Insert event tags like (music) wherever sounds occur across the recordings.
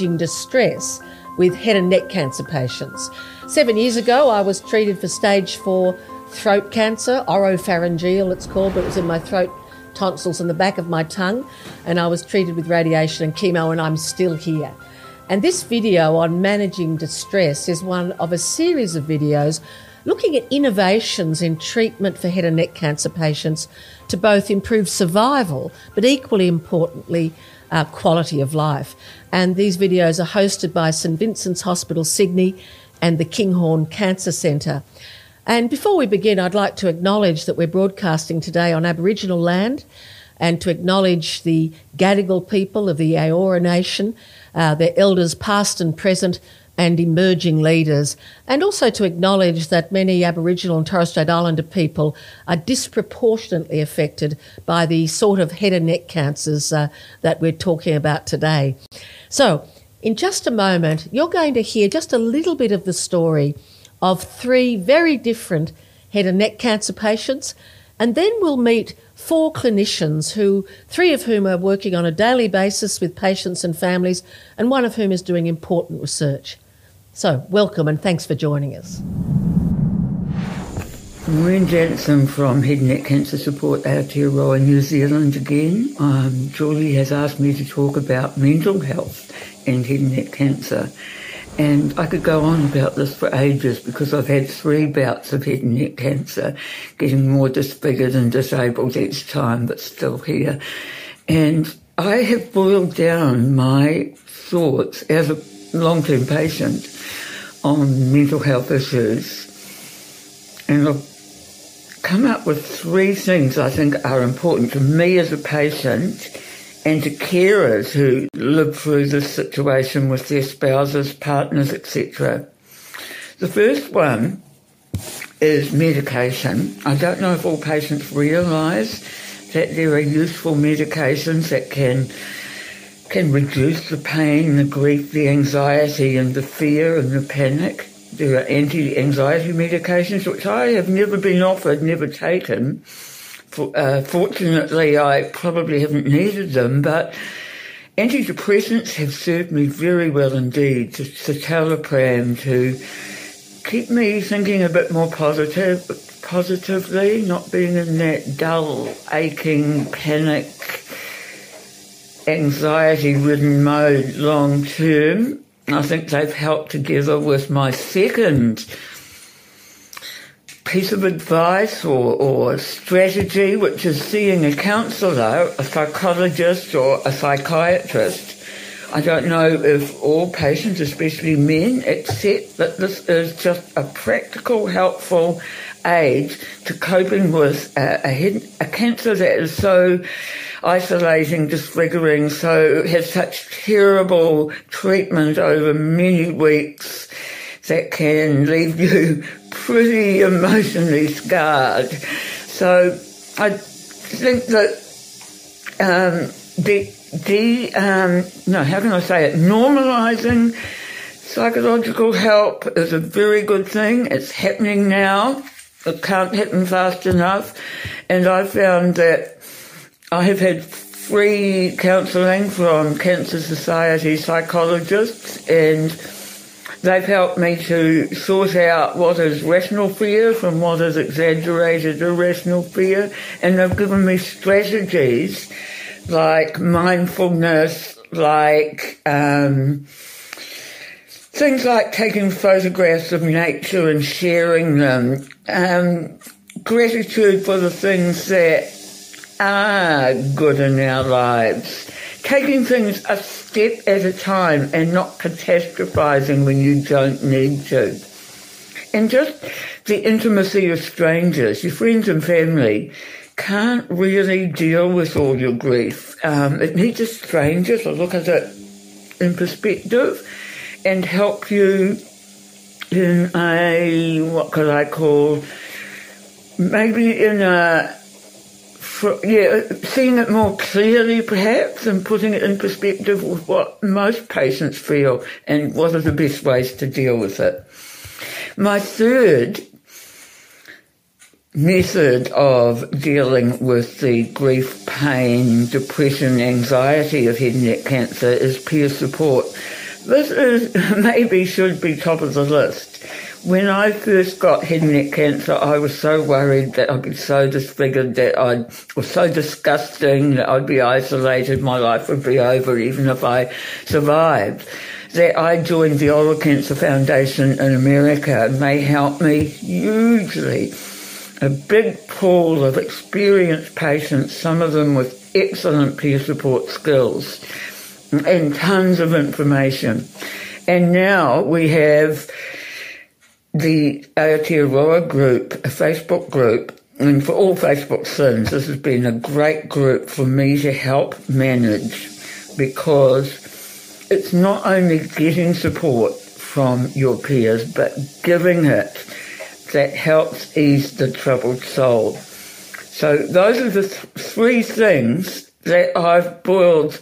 managing distress with head and neck cancer patients. Seven years ago, I was treated for stage four throat cancer, oropharyngeal it's called, but it was in my throat tonsils and the back of my tongue, and I was treated with radiation and chemo, and I'm still here. And this video on managing distress is one of a series of videos looking at innovations in treatment for head and neck cancer patients to both improve survival, but equally importantly, uh, quality of life. And these videos are hosted by St Vincent's Hospital Sydney and the Kinghorn Cancer Centre. And before we begin, I'd like to acknowledge that we're broadcasting today on Aboriginal land and to acknowledge the Gadigal people of the Eora Nation, uh, their elders past and present, and emerging leaders, and also to acknowledge that many Aboriginal and Torres Strait Islander people are disproportionately affected by the sort of head and neck cancers uh, that we're talking about today. So, in just a moment, you're going to hear just a little bit of the story of three very different head and neck cancer patients, and then we'll meet four clinicians who, three of whom are working on a daily basis with patients and families, and one of whom is doing important research. So, welcome and thanks for joining us. Maureen Jansen from Head and Neck Cancer Support Aotearoa New Zealand again. Um, Julie has asked me to talk about mental health and head and neck cancer. And I could go on about this for ages because I've had three bouts of head and neck cancer, getting more disfigured and disabled each time, but still here. And I have boiled down my thoughts as a long-term patient on mental health issues. And I've come up with three things I think are important to me as a patient and to carers who live through this situation with their spouses, partners, etc. The first one is medication. I don't know if all patients realise that there are useful medications that can can reduce the pain, the grief, the anxiety and the fear and the panic. There are anti-anxiety medications which I have never been offered, never taken uh, fortunately, I probably haven't needed them, but antidepressants have served me very well indeed. To citalopram to keep me thinking a bit more positive, positively, not being in that dull, aching, panic, anxiety-ridden mode long term. I think they've helped together with my second piece of advice or, or strategy, which is seeing a counsellor, a psychologist, or a psychiatrist. I don't know if all patients, especially men, accept that this is just a practical, helpful aid to coping with a, a, a cancer that is so isolating, disfiguring, so has such terrible treatment over many weeks that can leave you (laughs) pretty emotionally scarred. So I think that um, the the um, no, how can I say it? Normalizing psychological help is a very good thing. It's happening now. Can't happen fast enough, and I found that I have had free counselling from Cancer Society psychologists and They've helped me to sort out what is rational fear from what is exaggerated irrational fear, and they've given me strategies like mindfulness, like um, things like taking photographs of nature and sharing them, um, gratitude for the things that are good in our lives taking things a step at a time and not catastrophizing when you don't need to. And just the intimacy of strangers, your friends and family, can't really deal with all your grief. Um, it needs a stranger to look at it in perspective and help you in a, what could I call, maybe in a yeah, seeing it more clearly perhaps and putting it in perspective with what most patients feel and what are the best ways to deal with it. My third method of dealing with the grief, pain, depression, anxiety of head and neck cancer is peer support. This is (laughs) maybe should be top of the list. When I first got head and neck cancer, I was so worried that I'd be so disfigured that I was so disgusting that I'd be isolated, my life would be over even if I survived. That I joined the Oral Cancer Foundation in America may help me hugely. A big pool of experienced patients, some of them with excellent peer support skills and tons of information. And now we have the Aotearoa group, a Facebook group, and for all Facebook sins, this has been a great group for me to help manage because it's not only getting support from your peers, but giving it that helps ease the troubled soul. So those are the th- three things that I've boiled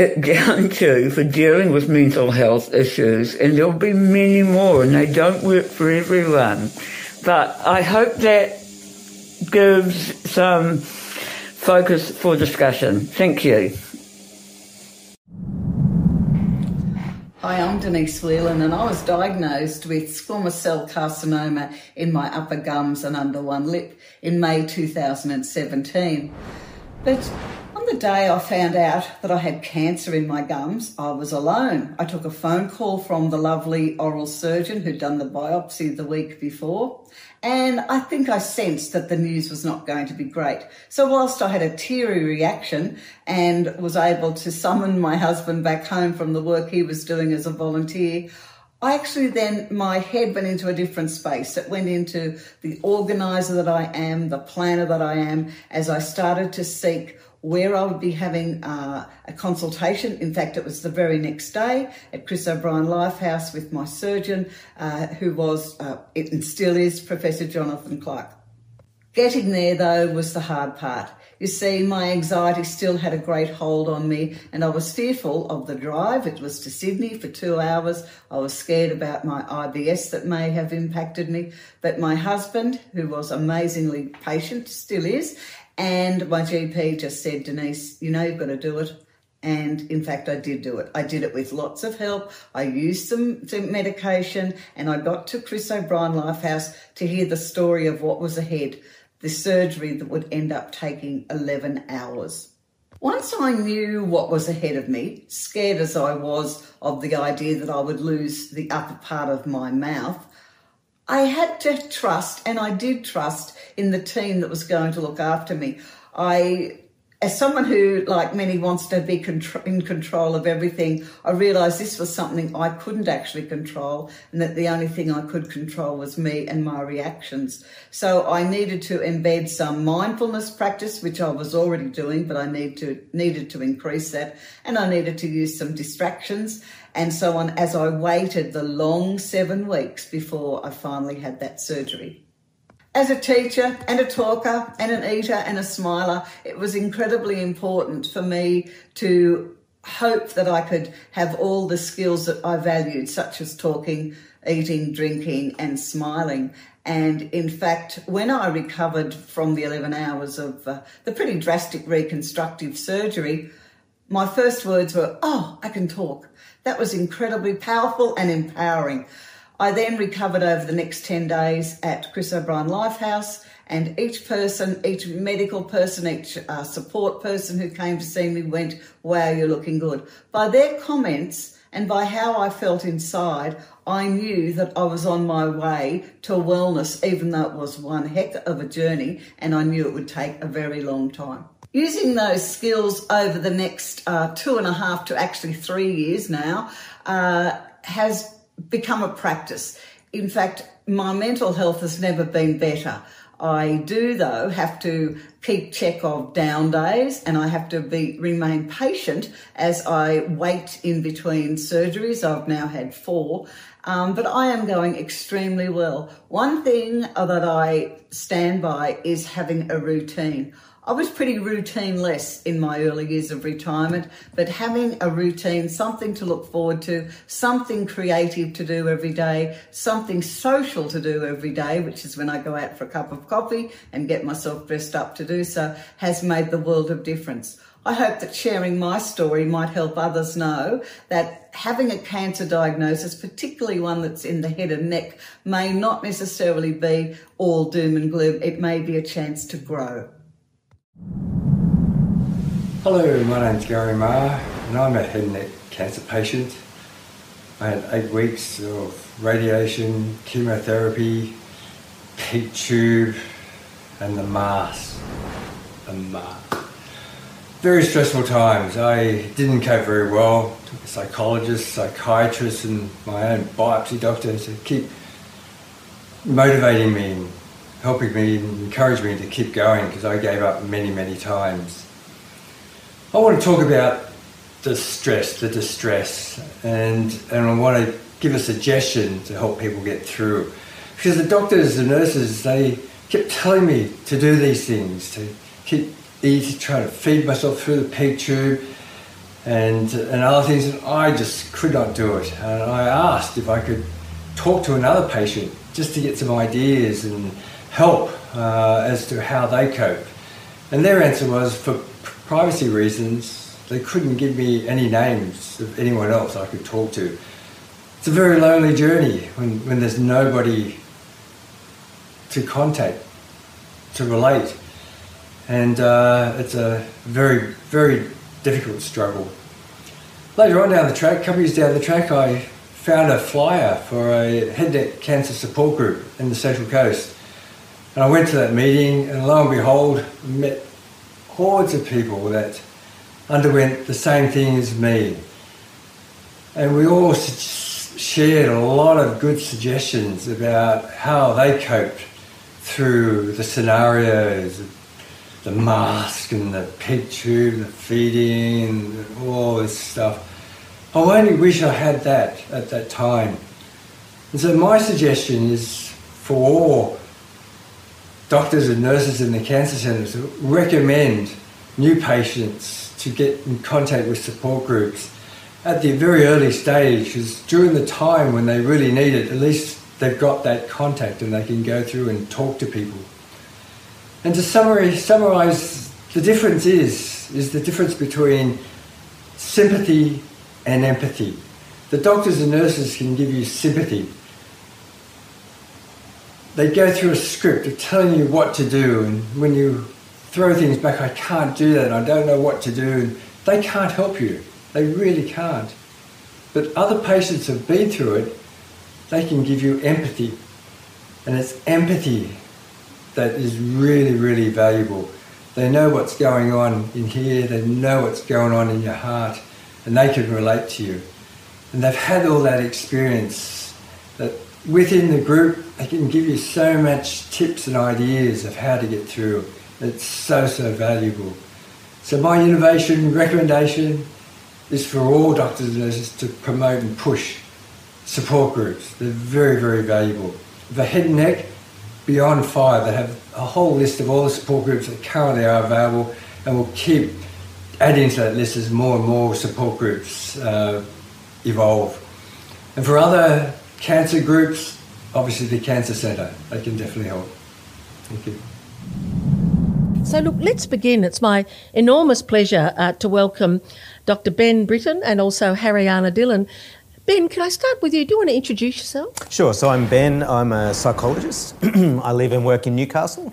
it down to for dealing with mental health issues, and there'll be many more, and they don't work for everyone. But I hope that gives some focus for discussion. Thank you. Hi, I'm Denise Whelan, and I was diagnosed with squamous cell carcinoma in my upper gums and under one lip in May 2017. But the day I found out that I had cancer in my gums, I was alone. I took a phone call from the lovely oral surgeon who'd done the biopsy the week before, and I think I sensed that the news was not going to be great. So, whilst I had a teary reaction and was able to summon my husband back home from the work he was doing as a volunteer, I actually then, my head went into a different space. It went into the organizer that I am, the planner that I am, as I started to seek where I would be having uh, a consultation. In fact, it was the very next day at Chris O'Brien Lifehouse with my surgeon, uh, who was, uh, and still is, Professor Jonathan Clark. Getting there, though, was the hard part. You see, my anxiety still had a great hold on me, and I was fearful of the drive. It was to Sydney for two hours. I was scared about my IBS that may have impacted me. But my husband, who was amazingly patient, still is, and my GP just said, Denise, you know you've got to do it. And in fact, I did do it. I did it with lots of help. I used some, some medication and I got to Chris O'Brien Lifehouse to hear the story of what was ahead the surgery that would end up taking 11 hours. Once I knew what was ahead of me, scared as I was of the idea that I would lose the upper part of my mouth, I had to trust, and I did trust in the team that was going to look after me. I, as someone who, like many, wants to be in control of everything, I realised this was something I couldn't actually control, and that the only thing I could control was me and my reactions. So I needed to embed some mindfulness practice, which I was already doing, but I need to needed to increase that, and I needed to use some distractions and so on as I waited the long seven weeks before I finally had that surgery. As a teacher and a talker and an eater and a smiler, it was incredibly important for me to hope that I could have all the skills that I valued, such as talking, eating, drinking, and smiling. And in fact, when I recovered from the 11 hours of uh, the pretty drastic reconstructive surgery, my first words were, Oh, I can talk. That was incredibly powerful and empowering. I then recovered over the next 10 days at Chris O'Brien Lifehouse, and each person, each medical person, each uh, support person who came to see me went, Wow, you're looking good. By their comments and by how I felt inside, I knew that I was on my way to wellness, even though it was one heck of a journey, and I knew it would take a very long time. Using those skills over the next uh, two and a half to actually three years now uh, has become a practice. In fact, my mental health has never been better. I do though have to keep check of down days and I have to be remain patient as I wait in between surgeries. I've now had four. Um, but I am going extremely well. One thing that I stand by is having a routine. I was pretty routineless in my early years of retirement, but having a routine, something to look forward to, something creative to do every day, something social to do every day, which is when I go out for a cup of coffee and get myself dressed up to do so, has made the world of difference. I hope that sharing my story might help others know that having a cancer diagnosis, particularly one that's in the head and neck, may not necessarily be all doom and gloom. It may be a chance to grow. Hello, my name's Gary Marr, and I'm a head and neck cancer patient. I had eight weeks of radiation, chemotherapy, PEG tube, and the mask. The mask very stressful times. I didn't cope very well. Took a psychologist, psychiatrist, and my own biopsy doctor to keep motivating me and helping me and encourage me to keep going because I gave up many, many times. I want to talk about the stress, the distress, and, and I want to give a suggestion to help people get through. Because the doctors and nurses, they kept telling me to do these things, to keep eat, try to feed myself through the PEG tube and, and other things. And I just could not do it. And I asked if I could talk to another patient just to get some ideas and help uh, as to how they cope. And their answer was for privacy reasons, they couldn't give me any names of anyone else I could talk to. It's a very lonely journey when, when there's nobody to contact, to relate and uh, it's a very, very difficult struggle. Later on down the track, a couple years down the track, I found a flyer for a head neck cancer support group in the Central Coast. And I went to that meeting, and lo and behold, met hordes of people that underwent the same thing as me. And we all shared a lot of good suggestions about how they coped through the scenarios the mask and the PEG tube, the feeding, and all this stuff. I only wish I had that at that time. And so my suggestion is for all doctors and nurses in the cancer centres recommend new patients to get in contact with support groups at the very early stage because during the time when they really need it, at least they've got that contact and they can go through and talk to people. And to summarize, summarize, the difference is, is the difference between sympathy and empathy. The doctors and nurses can give you sympathy. They go through a script of telling you what to do, and when you throw things back, I can't do that, I don't know what to do, and they can't help you. They really can't. But other patients have been through it, they can give you empathy. And it's empathy that is really, really valuable. They know what's going on in here, they know what's going on in your heart, and they can relate to you. And they've had all that experience that within the group, they can give you so much tips and ideas of how to get through. It's so, so valuable. So, my innovation recommendation is for all doctors and nurses to promote and push support groups. They're very, very valuable. The head and neck, Beyond Five they have a whole list of all the support groups that currently are available and will keep adding to that list as more and more support groups uh, evolve. And for other cancer groups, obviously the Cancer Centre, they can definitely help. Thank you. So, look, let's begin. It's my enormous pleasure uh, to welcome Dr. Ben Britton and also Haryana Dhillon. Ben, can I start with you? Do you want to introduce yourself? Sure. So I'm Ben. I'm a psychologist. (clears throat) I live and work in Newcastle.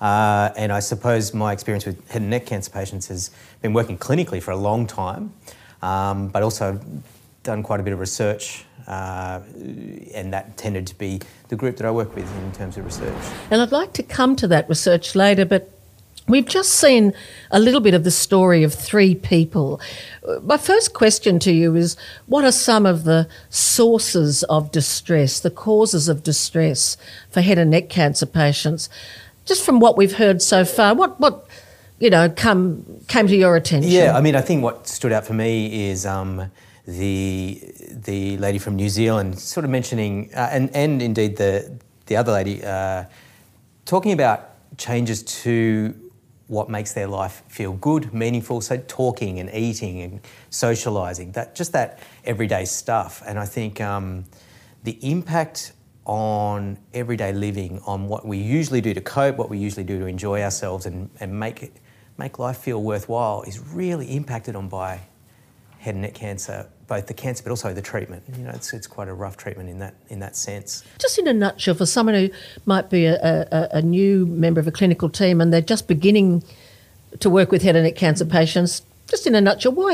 Uh, and I suppose my experience with head and neck cancer patients has been working clinically for a long time, um, but also done quite a bit of research, uh, and that tended to be the group that I work with in terms of research. And I'd like to come to that research later, but We've just seen a little bit of the story of three people. My first question to you is what are some of the sources of distress, the causes of distress for head and neck cancer patients? Just from what we've heard so far, what, what you know, come, came to your attention? Yeah, I mean, I think what stood out for me is um, the, the lady from New Zealand sort of mentioning, uh, and, and indeed the, the other lady, uh, talking about changes to what makes their life feel good, meaningful. So talking and eating and socialising, that just that everyday stuff. And I think um, the impact on everyday living, on what we usually do to cope, what we usually do to enjoy ourselves and, and make make life feel worthwhile is really impacted on by head and neck cancer, both the cancer but also the treatment. You know, it's, it's quite a rough treatment in that in that sense. Just in a nutshell, for someone who might be a, a, a new member of a clinical team and they're just beginning to work with head and neck cancer patients, just in a nutshell, why